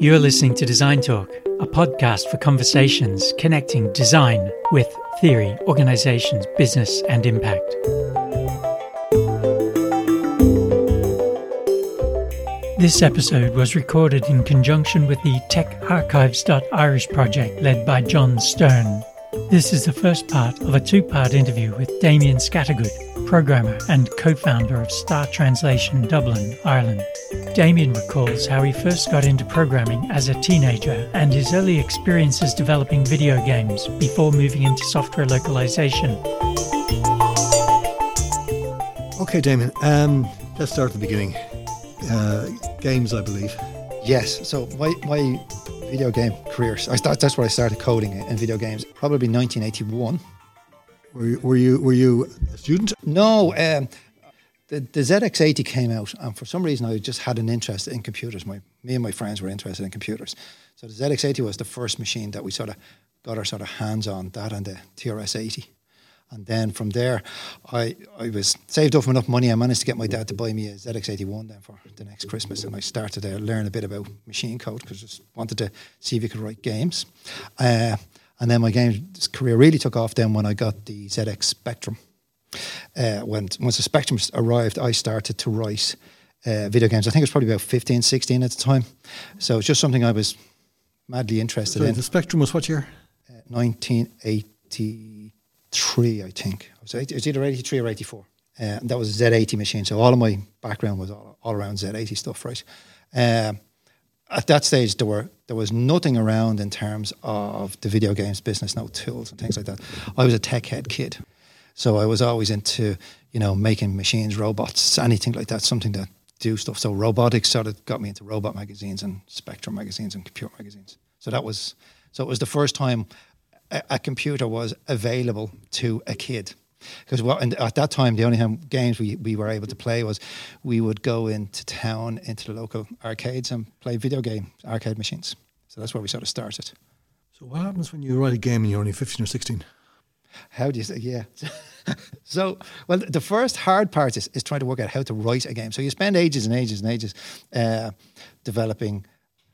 You're listening to Design Talk, a podcast for conversations connecting design with theory, organizations, business, and impact. This episode was recorded in conjunction with the TechArchives.Irish project led by John Sterne. This is the first part of a two part interview with Damian Scattergood, programmer and co founder of Star Translation Dublin, Ireland. Damian recalls how he first got into programming as a teenager and his early experiences developing video games before moving into software localization. Okay, Damian, um, let's start at the beginning. Uh, games, I believe. Yes. So my, my video game career, I start, that's where I started coding in video games, probably 1981. Were you, were you, were you a student? No, um, the, the ZX80 came out, and for some reason I just had an interest in computers. My, me and my friends were interested in computers. So the ZX80 was the first machine that we sort of got our sort of hands on, that and the TRS-80. And then from there, I, I was saved up enough money. I managed to get my dad to buy me a ZX81 then for the next Christmas. And I started to learn a bit about machine code because I just wanted to see if you could write games. Uh, and then my game career really took off then when I got the ZX Spectrum. Uh, when once the Spectrum arrived, I started to write uh, video games. I think it was probably about 15, 16 at the time. So it's just something I was madly interested in. The Spectrum was what year? Uh, 1983, I think. It was, it was either 83 or 84. Uh, that was a Z80 machine. So all of my background was all, all around Z80 stuff, right? Um, at that stage, there were there was nothing around in terms of the video games business, no tools and things like that. I was a tech head kid, so I was always into you know making machines, robots, anything like that, something that do stuff. So robotics sort of got me into robot magazines and Spectrum magazines and computer magazines. So that was so it was the first time a, a computer was available to a kid because what and at that time the only time games we, we were able to play was we would go into town into the local arcades and play video game arcade machines so that's where we sort of started So what happens when you write a game and you're only 15 or 16? How do you say yeah. So well the first hard part is, is trying to work out how to write a game. So you spend ages and ages and ages uh, developing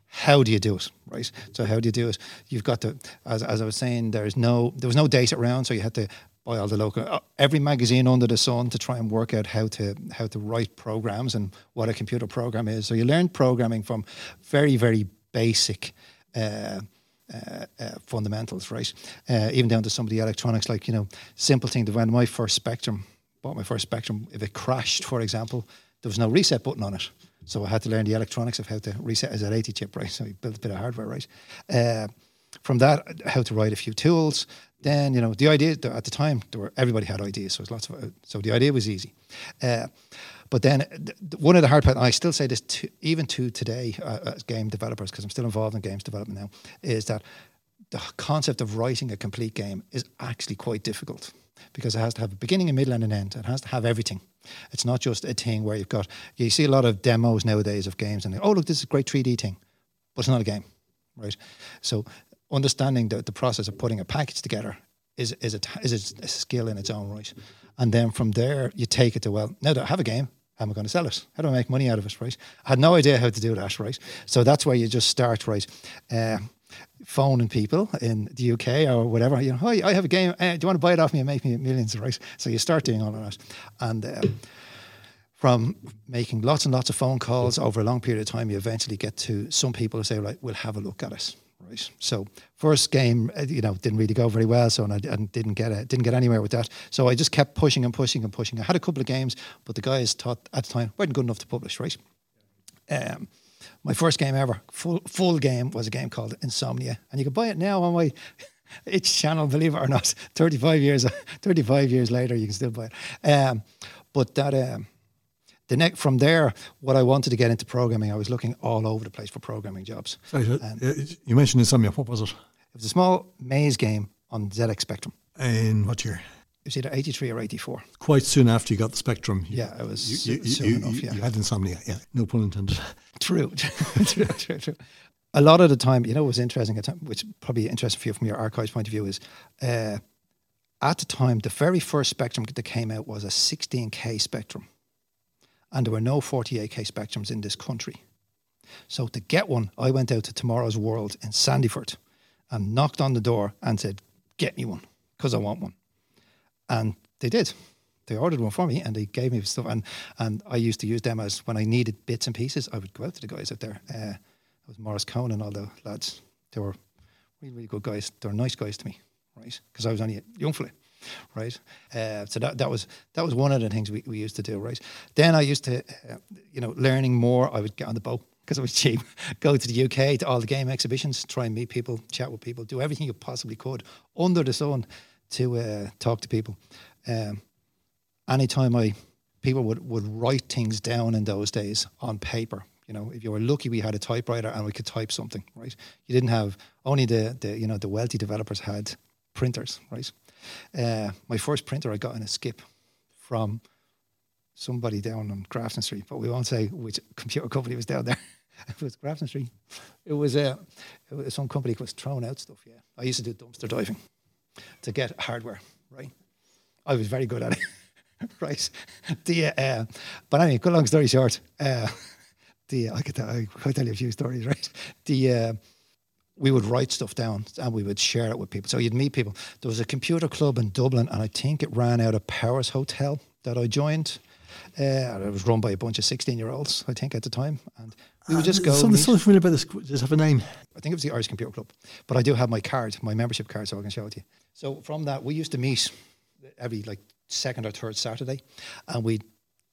how do you do it right? So how do you do it? You've got to as, as i was saying there's no there was no data around so you had to buy all the local uh, every magazine under the sun to try and work out how to how to write programs and what a computer program is. So you learn programming from very very basic uh, uh, uh, fundamentals, right? Uh, even down to some of the electronics, like you know, simple thing. That when my first Spectrum, bought my first Spectrum, if it crashed, for example, there was no reset button on it, so I had to learn the electronics of how to reset a Z80 chip, right? So we built a bit of hardware, right? Uh, from that, how to write a few tools. Then you know, the idea at the time, there were everybody had ideas, so it was lots of. So the idea was easy. Uh, but then th- one of the hard parts, and I still say this to, even to today uh, as game developers, because I'm still involved in games development now, is that the concept of writing a complete game is actually quite difficult because it has to have a beginning, a middle, and an end. It has to have everything. It's not just a thing where you've got, you see a lot of demos nowadays of games and, oh, look, this is a great 3D thing, but it's not a game, right? So understanding the, the process of putting a package together is, is, a, is a skill in its own right. And then from there, you take it to, well, now that I have a game, how am I going to sell it? How do I make money out of it, right? I had no idea how to do that, right? So that's where you just start, right? Uh, phoning people in the UK or whatever, you know, hi, I have a game. Uh, do you want to buy it off me and make me millions, right? So you start doing all of that. And uh, from making lots and lots of phone calls over a long period of time, you eventually get to some people who say, right, we'll have a look at it. Right. So first game, uh, you know, didn't really go very well. So and I, and didn't get a, didn't get anywhere with that. So I just kept pushing and pushing and pushing. I had a couple of games, but the guys thought at the time weren't good enough to publish. Right. Um, my first game ever, full full game, was a game called Insomnia, and you can buy it now on my itch channel. Believe it or not, thirty five years thirty five years later, you can still buy it. Um, but that. Um, the next from there, what I wanted to get into programming, I was looking all over the place for programming jobs. Sorry, uh, you mentioned Insomnia. What was it? It was a small maze game on ZX Spectrum. In what year? It was either 83 or 84. Quite soon after you got the Spectrum. You, yeah, it was you, you, soon enough, yeah. You had insomnia, yeah, no pun intended. True, true, true, true. A lot of the time, you know, what was interesting, which probably interesting for you from your archives point of view, is uh, at the time, the very first Spectrum that came out was a 16K Spectrum and there were no 48k spectrums in this country. So to get one, I went out to Tomorrow's World in Sandyford and knocked on the door and said, "Get me one, because I want one." And they did. They ordered one for me and they gave me stuff. And and I used to use them as when I needed bits and pieces. I would go out to the guys out there. Uh, it was Morris Cohn and all the lads. They were really, really good guys. They were nice guys to me, right? Because I was only a young fella, right? Uh, so that, that was that was one of the things we, we used to do, right? Then I used to, uh, you know, learning more. I would get on the boat because it was cheap. Go to the UK to all the game exhibitions, try and meet people, chat with people, do everything you possibly could under the sun to uh, talk to people. Um, anytime I people would, would write things down in those days on paper. You know, if you were lucky, we had a typewriter and we could type something, right? You didn't have only the, the you know the wealthy developers had printers, right? Uh, my first printer I got in a skip from somebody down on Grafton Street, but we won't say which computer company was down there. it was Grafton Street. It was, uh, it was some company was throwing out stuff. Yeah, I used to do dumpster diving to get hardware. Right, I was very good at it. right, the uh, but anyway, good long story short, uh, the I could tell, I could tell you a few stories. Right, the uh, we would write stuff down and we would share it with people. So you'd meet people. There was a computer club in Dublin, and I think it ran out of Powers Hotel that I joined. Uh, it was run by a bunch of 16 year olds, I think, at the time. And we would just go. Something, something familiar about this. Does it have a name? I think it was the Irish Computer Club. But I do have my card, my membership card, so I can show it to you. So from that, we used to meet every like second or third Saturday and we'd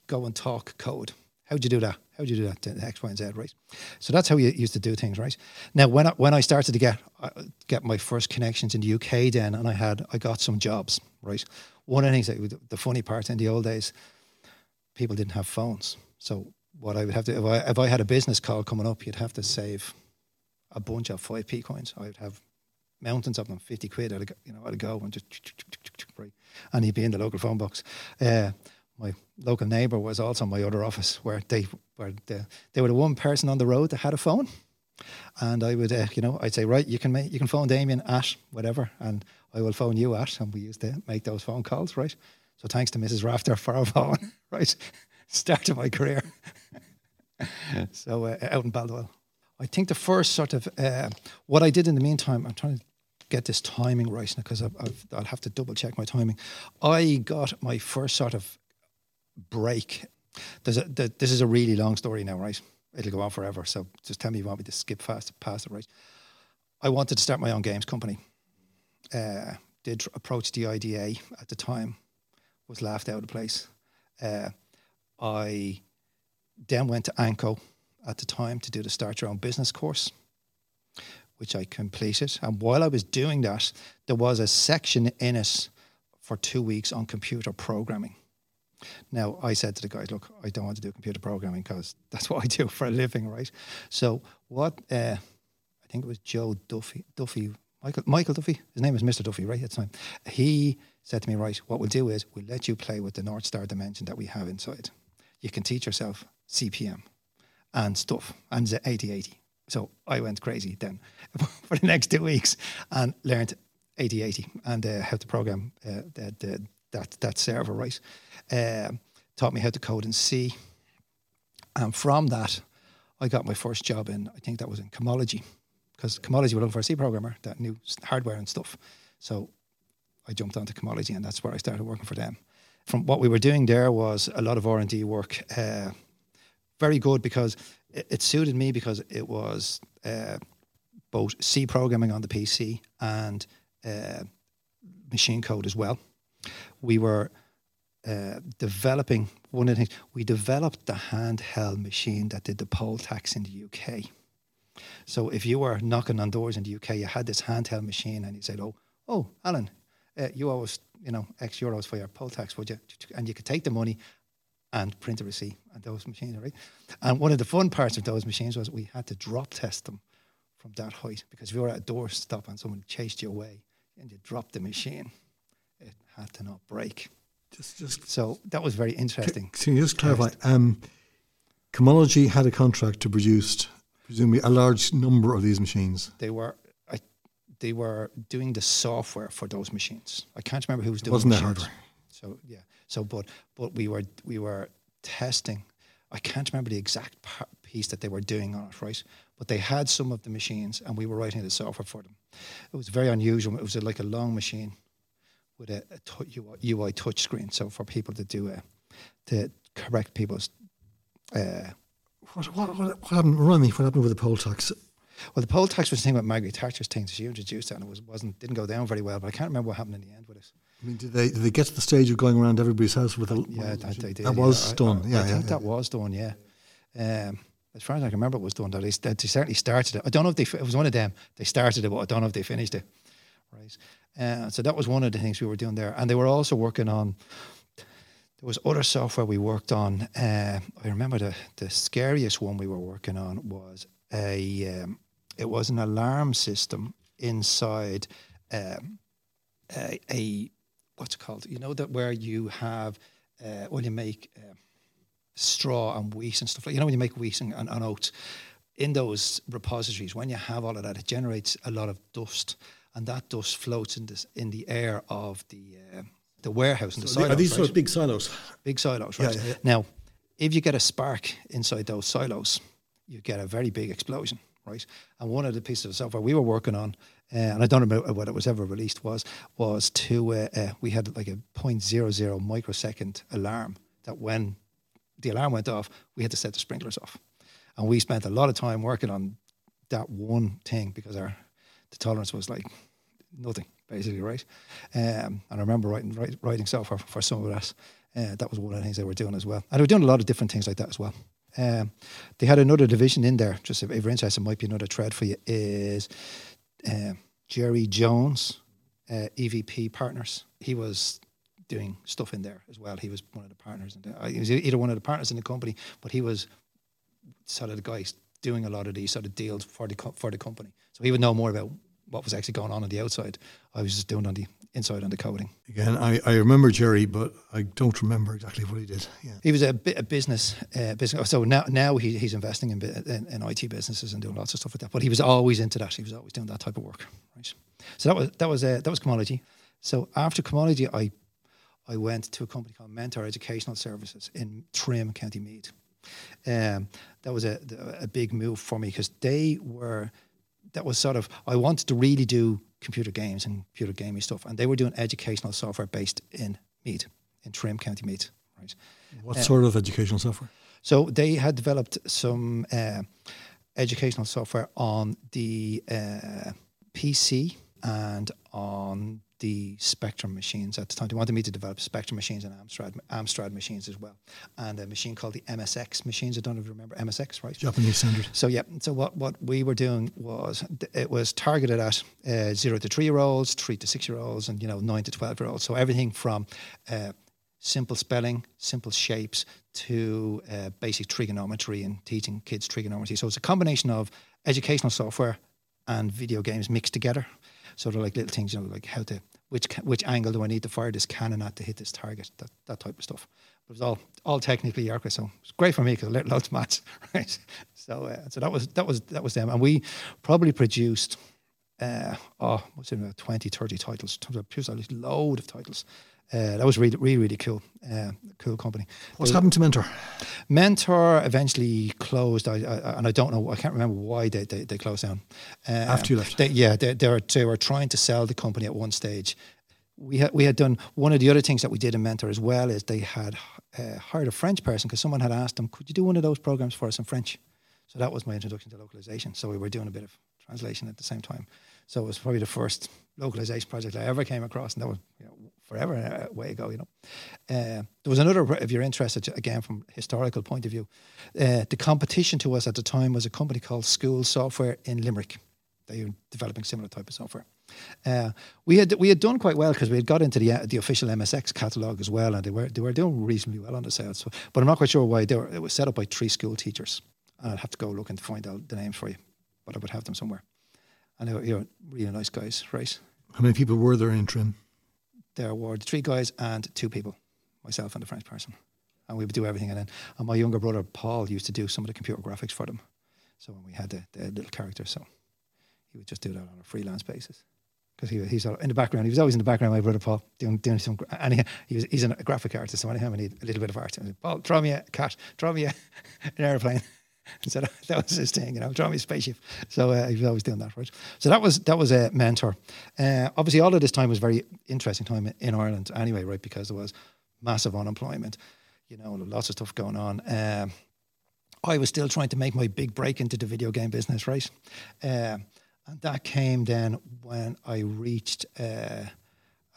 go and talk code. How'd you do that? How'd you do that? X, Y, and Z, right? So that's how you used to do things, right? Now, when I, when I started to get uh, get my first connections in the UK, then, and I had I got some jobs, right? One of the things that the funny part in the old days, people didn't have phones. So what I would have to, if I, if I had a business call coming up, you'd have to save a bunch of 5p coins. I would have mountains of them, 50 quid, I'd, you know, I'd go and just, right, and he'd be in the local phone box. Uh, my local neighbour was also my other office where they were the, they were the one person on the road that had a phone. And I would, uh, you know, I'd say, right, you can make, you can phone Damian at whatever, and I will phone you at, and we used to make those phone calls, right? So thanks to Mrs. Rafter for our phone, right? Start of my career. so uh, out in Baldoyle. I think the first sort of uh, what I did in the meantime, I'm trying to get this timing right because I've, I've, I'll have to double check my timing. I got my first sort of break. There's a, the, this is a really long story now, right? It'll go on forever. So just tell me you want me to skip fast past it, right? I wanted to start my own games company. Uh, did approach the IDA at the time, was laughed out of place. Uh, I then went to ANCO at the time to do the Start Your Own Business course, which I completed. And while I was doing that, there was a section in it for two weeks on computer programming. Now, I said to the guys, look, I don't want to do computer programming because that's what I do for a living, right? So, what uh, I think it was Joe Duffy, Duffy, Michael, Michael Duffy, his name is Mr. Duffy, right? At the time. He said to me, right, what we'll do is we'll let you play with the North Star dimension that we have inside. You can teach yourself CPM and stuff and the 8080. So I went crazy then for the next two weeks and learned 8080 and uh, how to program uh, the, the, that that server right. Uh, taught me how to code in C, and from that, I got my first job in. I think that was in Comology, because Comology were looking for a C programmer that knew hardware and stuff. So I jumped onto Comology, and that's where I started working for them. From what we were doing there was a lot of R and D work. Uh, very good because it, it suited me because it was uh, both C programming on the PC and uh, machine code as well. We were uh, developing one of the things we developed the handheld machine that did the poll tax in the UK. So if you were knocking on doors in the UK, you had this handheld machine, and you said, "Oh, oh, Alan, uh, you owe us, you know, X euros for your poll tax, would you?" And you could take the money and print a receipt on those machines, right? And one of the fun parts of those machines was we had to drop test them from that height because if you were at a doorstop and someone chased you away and you dropped the machine, had to not break. Just, just so that was very interesting. Can you just clarify? Um, Comology had a contract to produce, presumably, a large number of these machines. They were, I, they were doing the software for those machines. I can't remember who was doing. Wasn't the hardware? So yeah. So, but but we were we were testing. I can't remember the exact piece that they were doing on it, right? But they had some of the machines, and we were writing the software for them. It was very unusual. It was like a long machine with a, a t- UI, UI touch screen, so for people to do a, to correct people's. Uh, What, what, what, happened? Remind me, what happened with the poll tax? well, the poll tax was the thing with Margaret Thatcher's thing. She introduced it, and it was wasn't didn't go down very well. But I can't remember what happened in the end with it. I mean, did they did they get to the stage of going around everybody's house with a Yeah, that, they did. that was I- done. I, yeah, I yeah, think yeah. that was done. Yeah. Um, as far as I can remember, it was done. That they, they certainly started it. I don't know if they. It was one of them. They started it, but I don't know if they finished it. Right. Uh, so that was one of the things we were doing there, and they were also working on. There was other software we worked on. Uh, I remember the the scariest one we were working on was a. Um, it was an alarm system inside um, a, a what's it called? You know that where you have uh, when you make um, straw and wheat and stuff like you know when you make wheat and, and, and oats in those repositories when you have all of that it generates a lot of dust and that dust floats in this in the air of the uh, the warehouse and the silos, are these right? sort of big silos? big silos, right? yeah, yeah. Now, if you get a spark inside those silos, you get a very big explosion, right? And one of the pieces of software we were working on, uh, and I don't know whether it was ever released, was was to uh, uh, we had like a 0.00 microsecond alarm that when the alarm went off, we had to set the sprinklers off, and we spent a lot of time working on that one thing because our the tolerance was like nothing basically, right? Um, and I remember writing write, writing software for, for some of that. Uh, that was one of the things they were doing as well, and they were doing a lot of different things like that as well. Um, they had another division in there. Just if, if you're interested, might be another thread for you. Is uh, Jerry Jones, uh, EVP Partners? He was doing stuff in there as well. He was one of the partners. In the, uh, he was either one of the partners in the company, but he was sort of the guy doing a lot of these sort of deals for the for the company. So he would know more about what was actually going on on the outside. I was just doing on the inside on the coding. Again, I, I remember Jerry, but I don't remember exactly what he did. Yeah. He was a, bi- a business uh, business. So now now he, he's investing in, in in IT businesses and doing lots of stuff like that. But he was always into that. He was always doing that type of work. Right. So that was that was uh, that was Comology. So after Comology, I I went to a company called Mentor Educational Services in Trim, County Meath. Um, that was a, a big move for me because they were, that was sort of, I wanted to really do computer games and computer gaming stuff. And they were doing educational software based in Meath, in Trim, County Meath. Right. What sort of educational software? So they had developed some uh, educational software on the uh, PC and on the Spectrum machines at the time. They wanted me to develop Spectrum machines and Amstrad, Amstrad machines as well, and a machine called the MSX machines. I don't know if you remember MSX, right? Japanese standard. So yeah, so what, what we were doing was it was targeted at uh, zero to three year olds, three to six year olds, and you know nine to twelve year olds. So everything from uh, simple spelling, simple shapes to uh, basic trigonometry and teaching kids trigonometry. So it's a combination of educational software and video games mixed together. So they're like little things, you know, like how to which which angle do I need to fire this cannon at to hit this target, that that type of stuff. But it was all all technically accurate, so it's great for me because I learned loads of maths, right? So uh, so that was that was that was them, and we probably produced uh, oh, what's it, about 20, 30 titles. Produced a load of titles. Uh, that was really, really, really cool. Uh, cool company. What's happened to Mentor? Mentor eventually closed, I, I, and I don't know. I can't remember why they, they, they closed down. Uh, After you left. They, yeah, they, they, were, they were trying to sell the company at one stage. We had we had done one of the other things that we did in Mentor as well is they had uh, hired a French person because someone had asked them, "Could you do one of those programs for us in French?" So that was my introduction to localization. So we were doing a bit of translation at the same time. So it was probably the first localization project I ever came across, and that was you know, forever uh, way ago. You know, uh, there was another. If you're interested, again from historical point of view, uh, the competition to us at the time was a company called School Software in Limerick. They were developing similar type of software. Uh, we had we had done quite well because we had got into the uh, the official MSX catalog as well, and they were they were doing reasonably well on the sales. So, but I'm not quite sure why they were. It was set up by three school teachers. And I'd have to go look and find out the names for you, but I would have them somewhere. And they were you know, really nice guys, right? How many people were there in Trim? There were the three guys and two people, myself and the French person, and we would do everything. And then and my younger brother Paul used to do some of the computer graphics for them. So when we had the, the little characters, so he would just do that on a freelance basis. Because he, he's in the background. He was always in the background. My brother Paul doing doing some, and he, was he's a graphic artist. So anytime I need a little bit of art, I said, Paul, draw me a cat, draw me a, an airplane. so that, that, was his thing, you know, draw me a spaceship. So uh, he was always doing that, right? So that was that was a mentor. Uh, obviously, all of this time was very interesting time in Ireland, anyway, right? Because there was massive unemployment, you know, lots of stuff going on. Um, I was still trying to make my big break into the video game business, right? Uh, and that came then when I reached uh,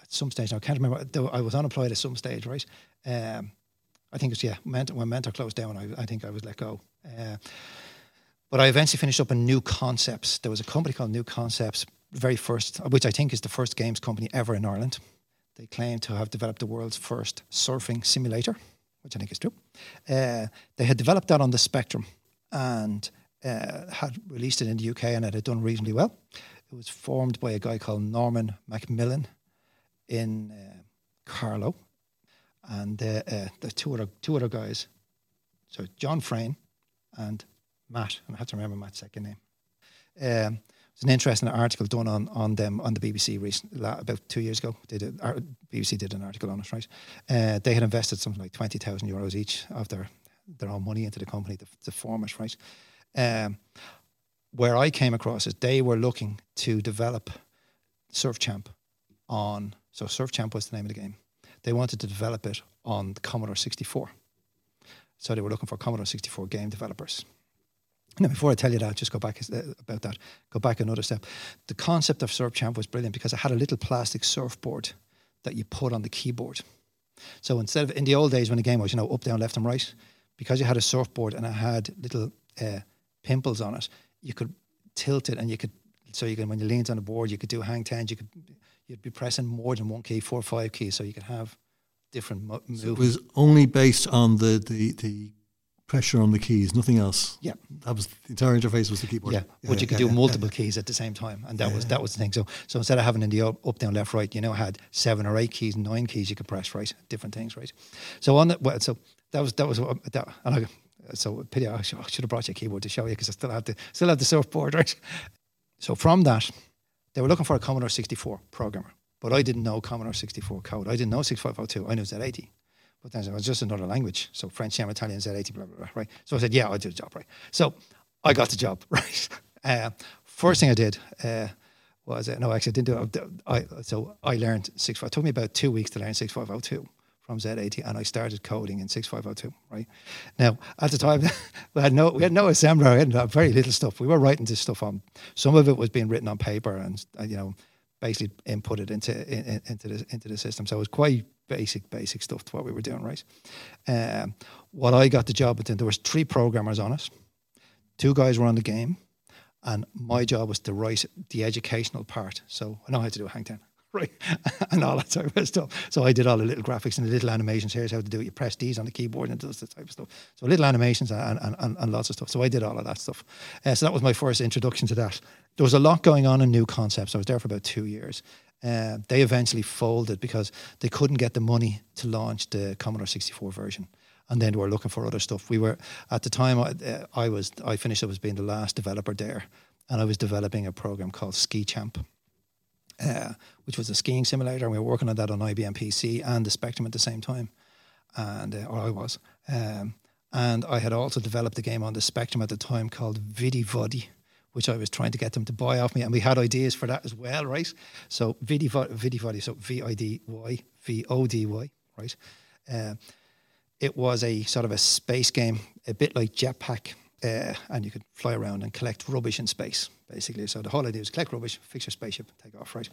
at some stage. I can't remember. I was unemployed at some stage, right? Um, I think it was yeah. Mentor, when Mentor closed down, I, I think I was let go. Uh, but I eventually finished up in New Concepts. There was a company called New Concepts, very first, which I think is the first games company ever in Ireland. They claim to have developed the world's first surfing simulator, which I think is true. Uh, they had developed that on the Spectrum and uh, had released it in the UK and it had done reasonably well. It was formed by a guy called Norman Macmillan in uh, Carlow, and uh, uh, the two other two other guys. So John Frayne and Matt, and I have to remember Matt's second name. Um, it's an interesting article done on, on them on the BBC recent, about two years ago. They did, BBC did an article on it, right? Uh, they had invested something like 20,000 euros each of their, their own money into the company to, to form it, right? Um, where I came across is they were looking to develop Surf Champ on, so Surf Champ was the name of the game. They wanted to develop it on the Commodore 64. So they were looking for Commodore 64 game developers. Now, before I tell you that, just go back uh, about that. Go back another step. The concept of Surf Champ was brilliant because it had a little plastic surfboard that you put on the keyboard. So instead of in the old days when the game was, you know, up, down, left, and right, because you had a surfboard and it had little uh, pimples on it, you could tilt it and you could. So you can, when you leaned on the board, you could do hang tens. You could, you'd be pressing more than one key, four or five keys, so you could have different moves. So it was only based on the the the pressure on the keys, nothing else. Yeah, that was the entire interface was the keyboard. Yeah, yeah but you could yeah, do yeah, multiple keys at the same time, and that was that was the thing. So so instead of having in the up, up, down, left, right, you know, had seven or eight keys, nine keys you could press, right, different things, right. So on that, well, so that was that was that, and I. So pity I should, I should have brought you a keyboard to show you because I still have the still have the surfboard, right? So from that, they were looking for a Commodore 64 programmer, but I didn't know Commodore 64 code. I didn't know 6502. I knew Z80. But then it was just another language. So French, German, Italian, Z80, blah, blah, blah, right? So I said, yeah, I'll do the job, right? So I got the job, right? Uh, first thing I did uh, was, uh, no, actually, I didn't do it. I, so I learned 65. It took me about two weeks to learn 6502 from Z80, and I started coding in 6502, right? Now, at the time, we had no, we had no assembler, we had very little stuff. We were writing this stuff on, some of it was being written on paper and, you know, basically inputted into in, into the into the system. So it was quite basic, basic stuff to what we were doing, right? Um, what I got the job with, there was three programmers on it. Two guys were on the game, and my job was to write the educational part. So I know how to do a hang ten, right, and all that type of stuff. So I did all the little graphics and the little animations. Here's how to do it. You press these on the keyboard and does this type of stuff. So little animations and, and, and, and lots of stuff. So I did all of that stuff. Uh, so that was my first introduction to that. There was a lot going on in new concepts. I was there for about two years. Uh, they eventually folded because they couldn't get the money to launch the Commodore 64 version. And then we were looking for other stuff. We were at the time I, uh, I was I finished up as being the last developer there, and I was developing a program called Ski Champ, uh, which was a skiing simulator. And we were working on that on IBM PC and the Spectrum at the same time, and uh, or I was. Um, and I had also developed a game on the Spectrum at the time called Vidivodi, which I was trying to get them to buy off me. And we had ideas for that as well, right? So Vidivody, so V I D Y, V O D Y, right? Uh, it was a sort of a space game, a bit like Jetpack, uh, and you could fly around and collect rubbish in space, basically. So the whole idea was collect rubbish, fix your spaceship, take off, right?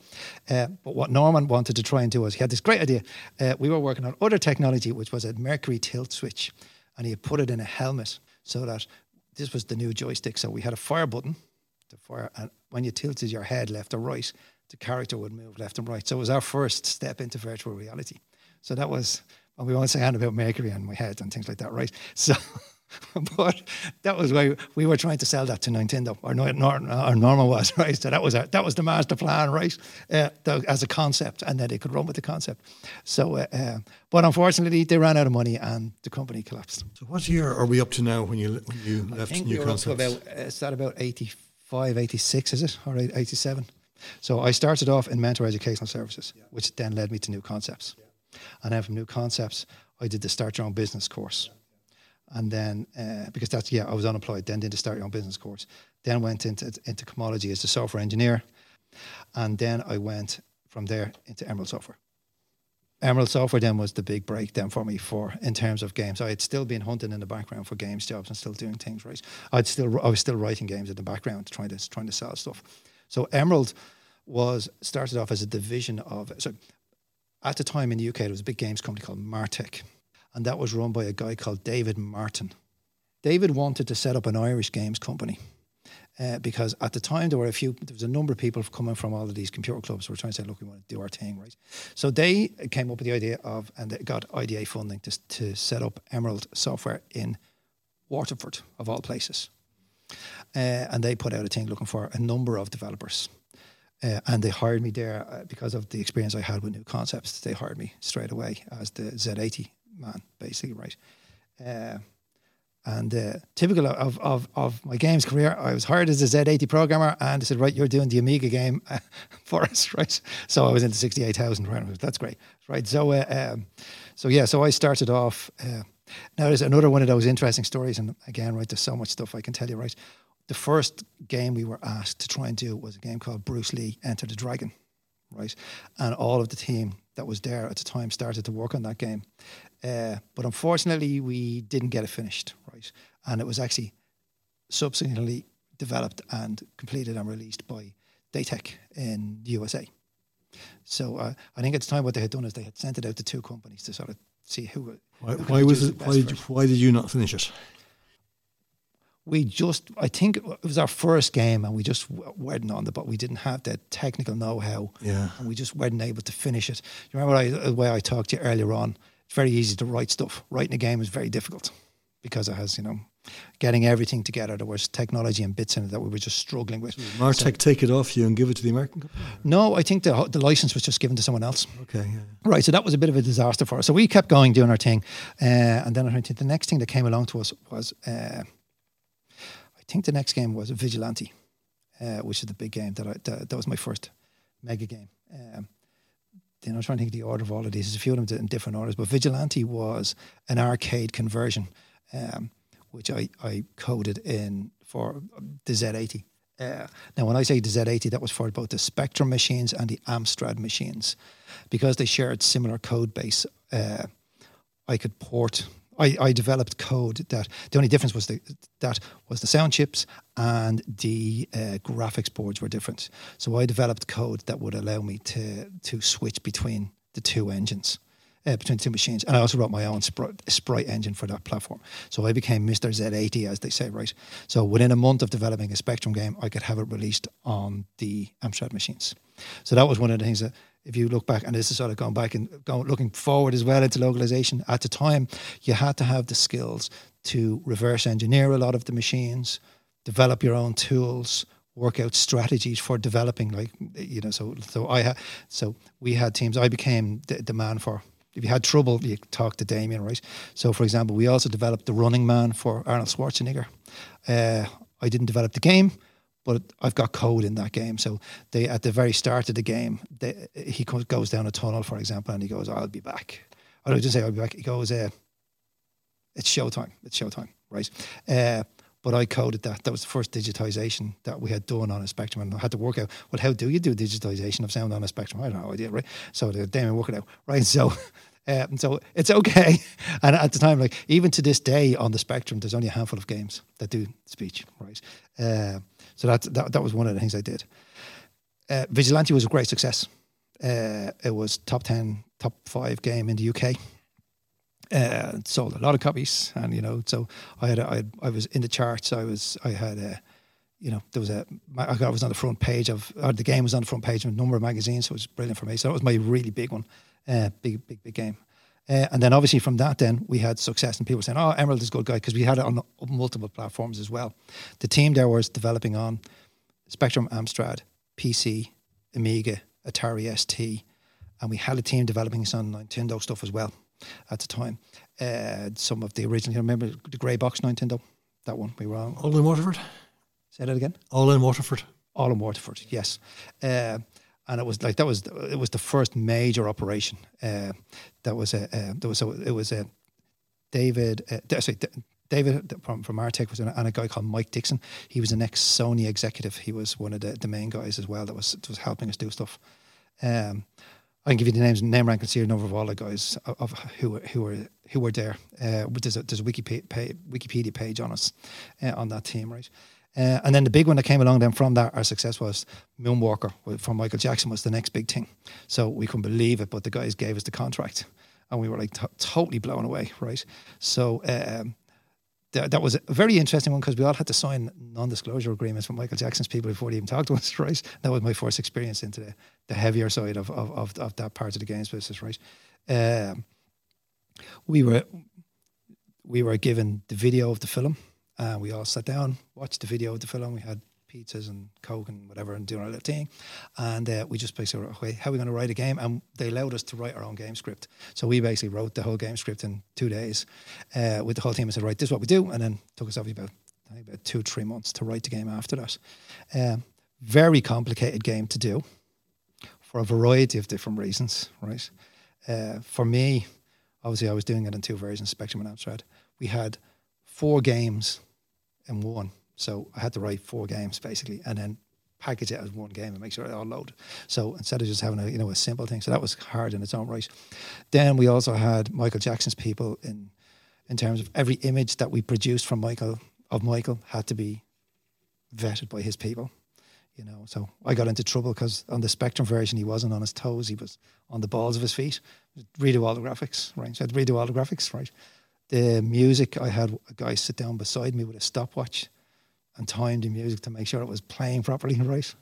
Uh, but what Norman wanted to try and do was he had this great idea. Uh, we were working on other technology, which was a mercury tilt switch, and he had put it in a helmet so that this was the new joystick. So we had a fire button to fire. And when you tilted your head left or right, the character would move left and right. So it was our first step into virtual reality. So that was, well, we won't say anything about Mercury and my head and things like that, right? So, but that was why we were trying to sell that to Nintendo, or, or, Norman was, right? So that was our, that was the master plan, right? Uh, the, as a concept, and then they could run with the concept. So, uh, uh, but unfortunately, they ran out of money and the company collapsed. So, what year are we up to now when you when you left I think New Concepts? About, uh, it's at about eighty 85, 86, is it? Or 87? So I started off in mentor educational services, yeah. which then led me to new concepts. Yeah. And then from new concepts, I did the start your own business course. And then uh, because that's yeah, I was unemployed. Then did the start your own business course. Then went into into Comology as a software engineer, and then I went from there into Emerald Software. Emerald Software then was the big breakdown for me for in terms of games. I had still been hunting in the background for games jobs and still doing things right. I'd still I was still writing games in the background, trying to trying to sell stuff. So Emerald was started off as a division of so at the time in the UK there was a big games company called Martech, and that was run by a guy called David Martin. David wanted to set up an Irish games company uh, because at the time there were a few, there was a number of people coming from all of these computer clubs who were trying to say, look, we want to do our thing, right? So they came up with the idea of, and they got IDA funding to, to set up Emerald Software in Waterford, of all places. Uh, and they put out a thing looking for a number of developers. Uh, and they hired me there uh, because of the experience I had with new concepts. They hired me straight away as the Z80 man, basically, right? Uh, and uh, typical of, of, of my games career, I was hired as a Z80 programmer and I said, right, you're doing the Amiga game for us, right? So I was into 68,000, right? That's great, right? So, uh, um, so yeah, so I started off. Uh, now there's another one of those interesting stories. And again, right, there's so much stuff I can tell you, right? The first game we were asked to try and do was a game called Bruce Lee Enter the Dragon, right? And all of the team that was there at the time started to work on that game. Uh, but unfortunately, we didn't get it finished, right? And it was actually subsequently developed and completed and released by Daitech in the USA. So uh, I think at the time what they had done is they had sent it out to two companies to sort of see who. Why, who why was it? Why did, you, why did you not finish it? We just, I think it was our first game, and we just weren't on the, but we didn't have the technical know-how, yeah, and we just weren't able to finish it. You remember I, the way I talked to you earlier on? It's very easy to write stuff. Writing a game is very difficult because it has, you know, getting everything together. There was technology and bits in it that we were just struggling with. So Martech so, take it off you and give it to the American company? No, I think the, the license was just given to someone else. Okay, yeah. Right, so that was a bit of a disaster for us. So we kept going doing our thing. Uh, and then I think the next thing that came along to us was, uh, I think the next game was Vigilante, uh, which is the big game that I, that, that was my first mega game. Um, you know, trying to think of the order of all of these. There's a few of them in different orders, but Vigilante was an arcade conversion, um, which I, I coded in for the Z80. Uh, now, when I say the Z80, that was for both the Spectrum machines and the Amstrad machines. Because they shared similar code base, uh, I could port I, I developed code that the only difference was the, that was the sound chips and the uh, graphics boards were different. So I developed code that would allow me to to switch between the two engines. Uh, between two machines, and I also wrote my own sprite, sprite engine for that platform. So I became Mr. Z80, as they say, right? So within a month of developing a Spectrum game, I could have it released on the Amstrad machines. So that was one of the things that if you look back, and this is sort of going back and going, looking forward as well into localization, at the time, you had to have the skills to reverse engineer a lot of the machines, develop your own tools, work out strategies for developing. Like you know, so so I had so we had teams. I became the, the man for. If you had trouble, you talk to Damian, right? So, for example, we also developed the Running Man for Arnold Schwarzenegger. Uh, I didn't develop the game, but I've got code in that game. So they at the very start of the game, they, he goes down a tunnel, for example, and he goes, "I'll be back." I don't just say I'll be back. He goes, uh, "It's showtime. It's showtime." Right. Uh, but I coded that. That was the first digitization that we had done on a spectrum, and I had to work out. Well, how do you do digitization of sound on a spectrum? I don't know idea, right? So the Damian work it out, right? So um, so it's okay. And at the time, like even to this day on the spectrum, there's only a handful of games that do speech, right? Uh, so that, that that was one of the things I did. Uh, Vigilante was a great success. Uh, it was top ten, top five game in the UK. Uh, sold a lot of copies, and you know, so I had, a, I, I was in the charts. I was, I had a, you know, there was a, I was on the front page of, or the game was on the front page of a number of magazines, so it was brilliant for me. So that was my really big one, uh, big, big, big game. Uh, and then obviously from that, then we had success and people saying, "Oh, Emerald is a good guy," because we had it on multiple platforms as well. The team there was developing on Spectrum, Amstrad, PC, Amiga, Atari ST, and we had a team developing some Nintendo stuff as well at the time. Uh, some of the original, remember the grey box Nintendo, that one we were on. All in Waterford. Say that again. All in Waterford. All in Waterford, yes. Uh, and it was like that was it was the first major operation. Uh, that was a uh, there was a, it was a David uh, sorry David from, from Martech was in and a guy called Mike Dixon. He was an ex Sony executive. He was one of the, the main guys as well that was was helping us do stuff. Um, I can give you the names, name, rank, and serial number of all the guys of, of who who were who were there. Uh, there's a there's a Wikipedia page, Wikipedia page on us uh, on that team, right? Uh, and then the big one that came along then from that, our success was Moonwalker from Michael Jackson was the next big thing. So we couldn't believe it, but the guys gave us the contract, and we were like t- totally blown away, right? So. Um, that, that was a very interesting one because we all had to sign non-disclosure agreements with Michael Jackson's people before they even talked to us, right? That was my first experience into the, the heavier side of, of, of, of that part of the games business, right? Um, we were we were given the video of the film, and we all sat down, watched the video of the film. We had pizzas and coke and whatever, and doing our little thing, and uh, we just basically, okay, how are we going to write a game? And they allowed us to write our own game script. So we basically wrote the whole game script in two days uh, with the whole team and said, right, this is what we do, and then took us obviously about about two three months to write the game after that. Um, very complicated game to do for a variety of different reasons, right? Uh, for me, obviously, I was doing it in two versions, Spectrum and Amstrad. We had four games in one. So I had to write four games basically and then package it as one game and make sure it all load. So instead of just having a you know a simple thing, so that was hard in its own right. Then we also had Michael Jackson's people in in terms of every image that we produced from Michael of Michael had to be vetted by his people. You know, so I got into trouble because on the Spectrum version he wasn't on his toes; he was on the balls of his feet. Redo all the graphics, right? So I had to redo all the graphics, right? The music, I had a guy sit down beside me with a stopwatch and timed the music to make sure it was playing properly, right?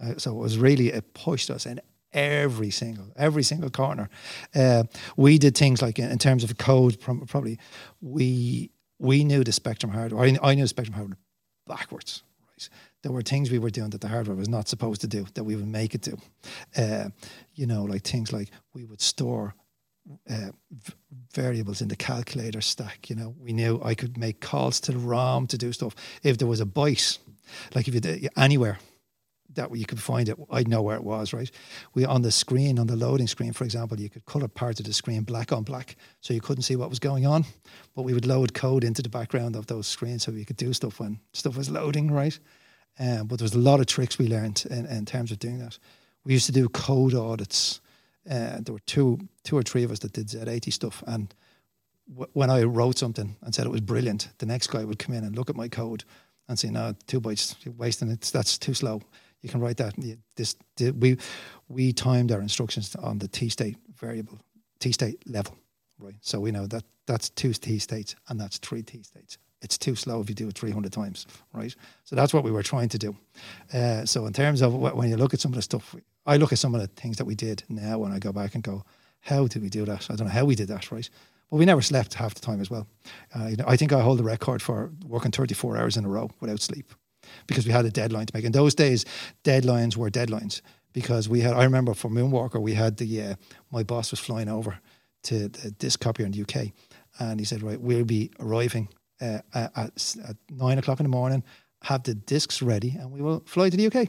Uh, so it was really it pushed us in every single every single corner. Uh, we did things like in, in terms of code, probably we we knew the Spectrum hardware. I, I knew Spectrum hardware backwards. Right, there were things we were doing that the hardware was not supposed to do that we would make it do. Uh, you know, like things like we would store uh, variables in the calculator stack. You know, we knew I could make calls to the ROM to do stuff. If there was a byte, like if you did anywhere that you could find it, I'd know where it was. Right? We on the screen, on the loading screen, for example, you could color parts of the screen black on black, so you couldn't see what was going on. But we would load code into the background of those screens, so you could do stuff when stuff was loading. Right? Um, but there was a lot of tricks we learned in, in terms of doing that. We used to do code audits uh, there were two, two or three of us that did Z80 stuff, and w- when I wrote something and said it was brilliant, the next guy would come in and look at my code and say, "No, two bytes, you're wasting it. That's too slow. You can write that." This, we we timed our instructions on the T state variable, T state level, right? So we know that that's two T states and that's three T states. It's too slow if you do it 300 times, right? So that's what we were trying to do. Uh, so in terms of when you look at some of the stuff I look at some of the things that we did now when I go back and go, how did we do that? I don't know how we did that, right? But we never slept half the time as well. Uh, you know, I think I hold the record for working 34 hours in a row without sleep because we had a deadline to make. In those days, deadlines were deadlines because we had, I remember for Moonwalker, we had the, uh, my boss was flying over to the disc copier in the UK and he said, right, we'll be arriving uh, at, at nine o'clock in the morning, have the discs ready and we will fly to the UK.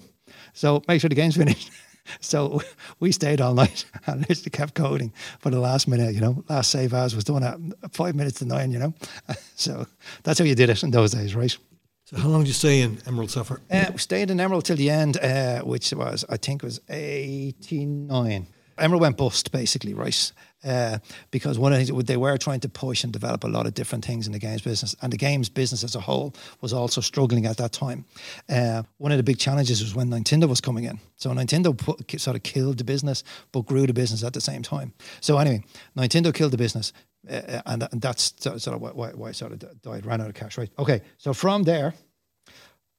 So make sure the game's finished. So we stayed all night and literally kept coding for the last minute, you know, last save as was doing at five minutes to nine, you know. So that's how you did it in those days, right? So how long did you stay in Emerald Software? Uh, we stayed in Emerald till the end, uh, which was, I think was 89. Emerald went bust, basically, right? Uh, because one of the things they were trying to push and develop a lot of different things in the games business, and the games business as a whole was also struggling at that time. Uh, one of the big challenges was when Nintendo was coming in. So Nintendo put, sort of killed the business, but grew the business at the same time. So anyway, Nintendo killed the business, uh, and, and, that's sort of why, why, I sort of died, ran out of cash, right? Okay, so from there,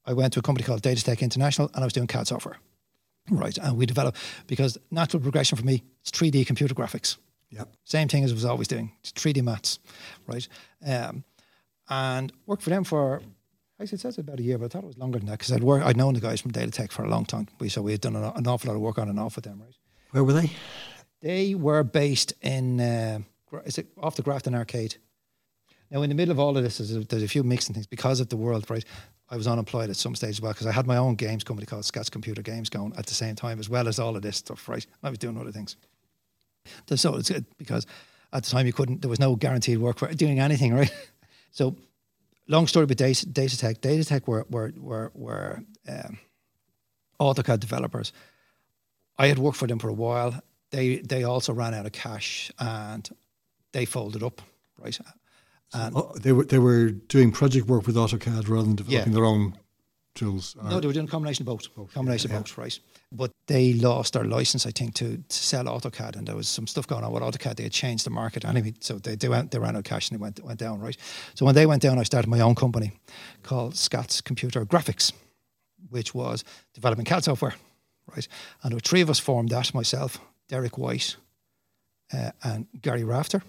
I went to a company called Datatec International, and I was doing CAD software. Right, and we developed because natural progression for me is 3D computer graphics. Yep. Same thing as I was always doing, 3D maths, right? Um, and worked for them for, I said, says about a year, but I thought it was longer than that because I'd work, I'd known the guys from Datatec for a long time. We so we had done an, an, awful lot of work on and off with them, right? Where were they? They were based in, uh, is it off the Grafton Arcade? Now, in the middle of all of this, there's a, there's a few mixing things because of the world, right? I was unemployed at some stage as well because I had my own games company called Scats Computer Games going at the same time as well as all of this stuff, right? I was doing other things. So it's good because at the time you couldn't, there was no guaranteed work for doing anything, right? So long story about Data, Datatec. Datatec were were were, were um, AutoCAD developers. I had worked for them for a while. They they also ran out of cash and they folded up, right? And oh, they were they were doing project work with AutoCAD rather than developing yeah. their own tools. No, they were doing a combination of both. both combination yeah, of both, right? But they lost their license, I think, to, to, sell AutoCAD, and there was some stuff going on with AutoCAD. They had changed the market anyway, so they, they went they ran out of cash and they went went down, right? So when they went down, I started my own company called Scott's Computer Graphics, which was developing CAD software, right? And were three of us formed that: myself, Derek White, uh, and Gary Rafter.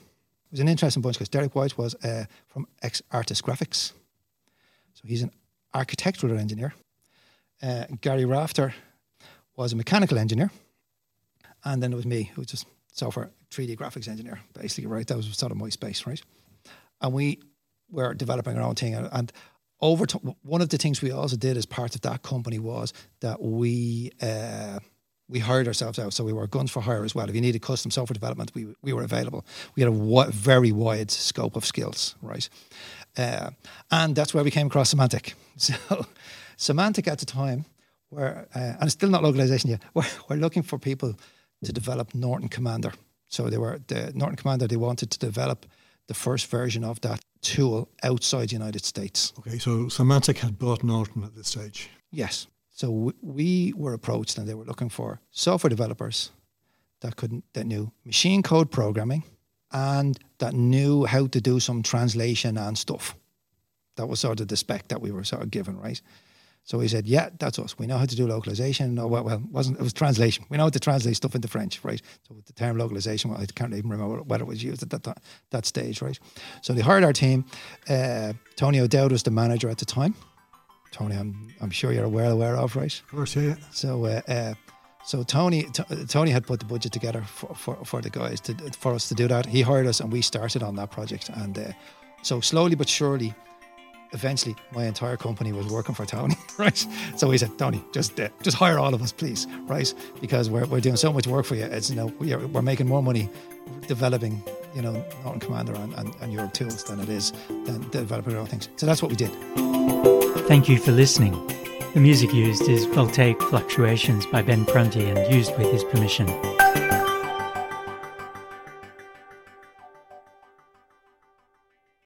It was an interesting bunch because Derek White was uh, from X Artist Graphics, so he's an architectural engineer. Uh, Gary Rafter was a mechanical engineer. And then there was me, who was just software 3D graphics engineer, basically, right? That was sort of my space, right? And we were developing our own thing. And over time, one of the things we also did as part of that company was that we uh, we hired ourselves out. So we were guns for hire as well. If you needed custom software development, we, we were available. We had a w- very wide scope of skills, right? Uh, and that's where we came across Symantec. So Symantec at the time, were, uh, and it's still not localization yet, we're, we're looking for people to develop Norton Commander. So they were the Norton Commander. They wanted to develop the first version of that tool outside the United States. Okay, so Symantec had bought Norton at this stage. Yes. So we were approached, and they were looking for software developers that couldn't that knew machine code programming and that knew how to do some translation and stuff. That was sort of the spec that we were sort of given, right? So he said, "Yeah, that's us. We know how to do localization. No, well, well, wasn't it was translation. We know how to translate stuff into French, right? So the term localization, well, I can't even remember whether it was used at that that stage, right? So they hired our team. Uh, Tony O'Dowd was the manager at the time. Tony, I'm, I'm sure you're well aware of, right? Of course, yeah. So, uh, uh, so Tony, t- Tony had put the budget together for, for, for the guys to, for us to do that. He hired us, and we started on that project. And uh, so slowly but surely, eventually, my entire company was working for Tony, right? So he said, Tony, just uh, just hire all of us, please, right? Because we're, we're doing so much work for you. It's you know we are, we're making more money developing you know Norton Commander and, and, and your tools than it is than developing our own things. So that's what we did. Thank you for listening. The music used is Voltaic Fluctuations by Ben Prunty and used with his permission.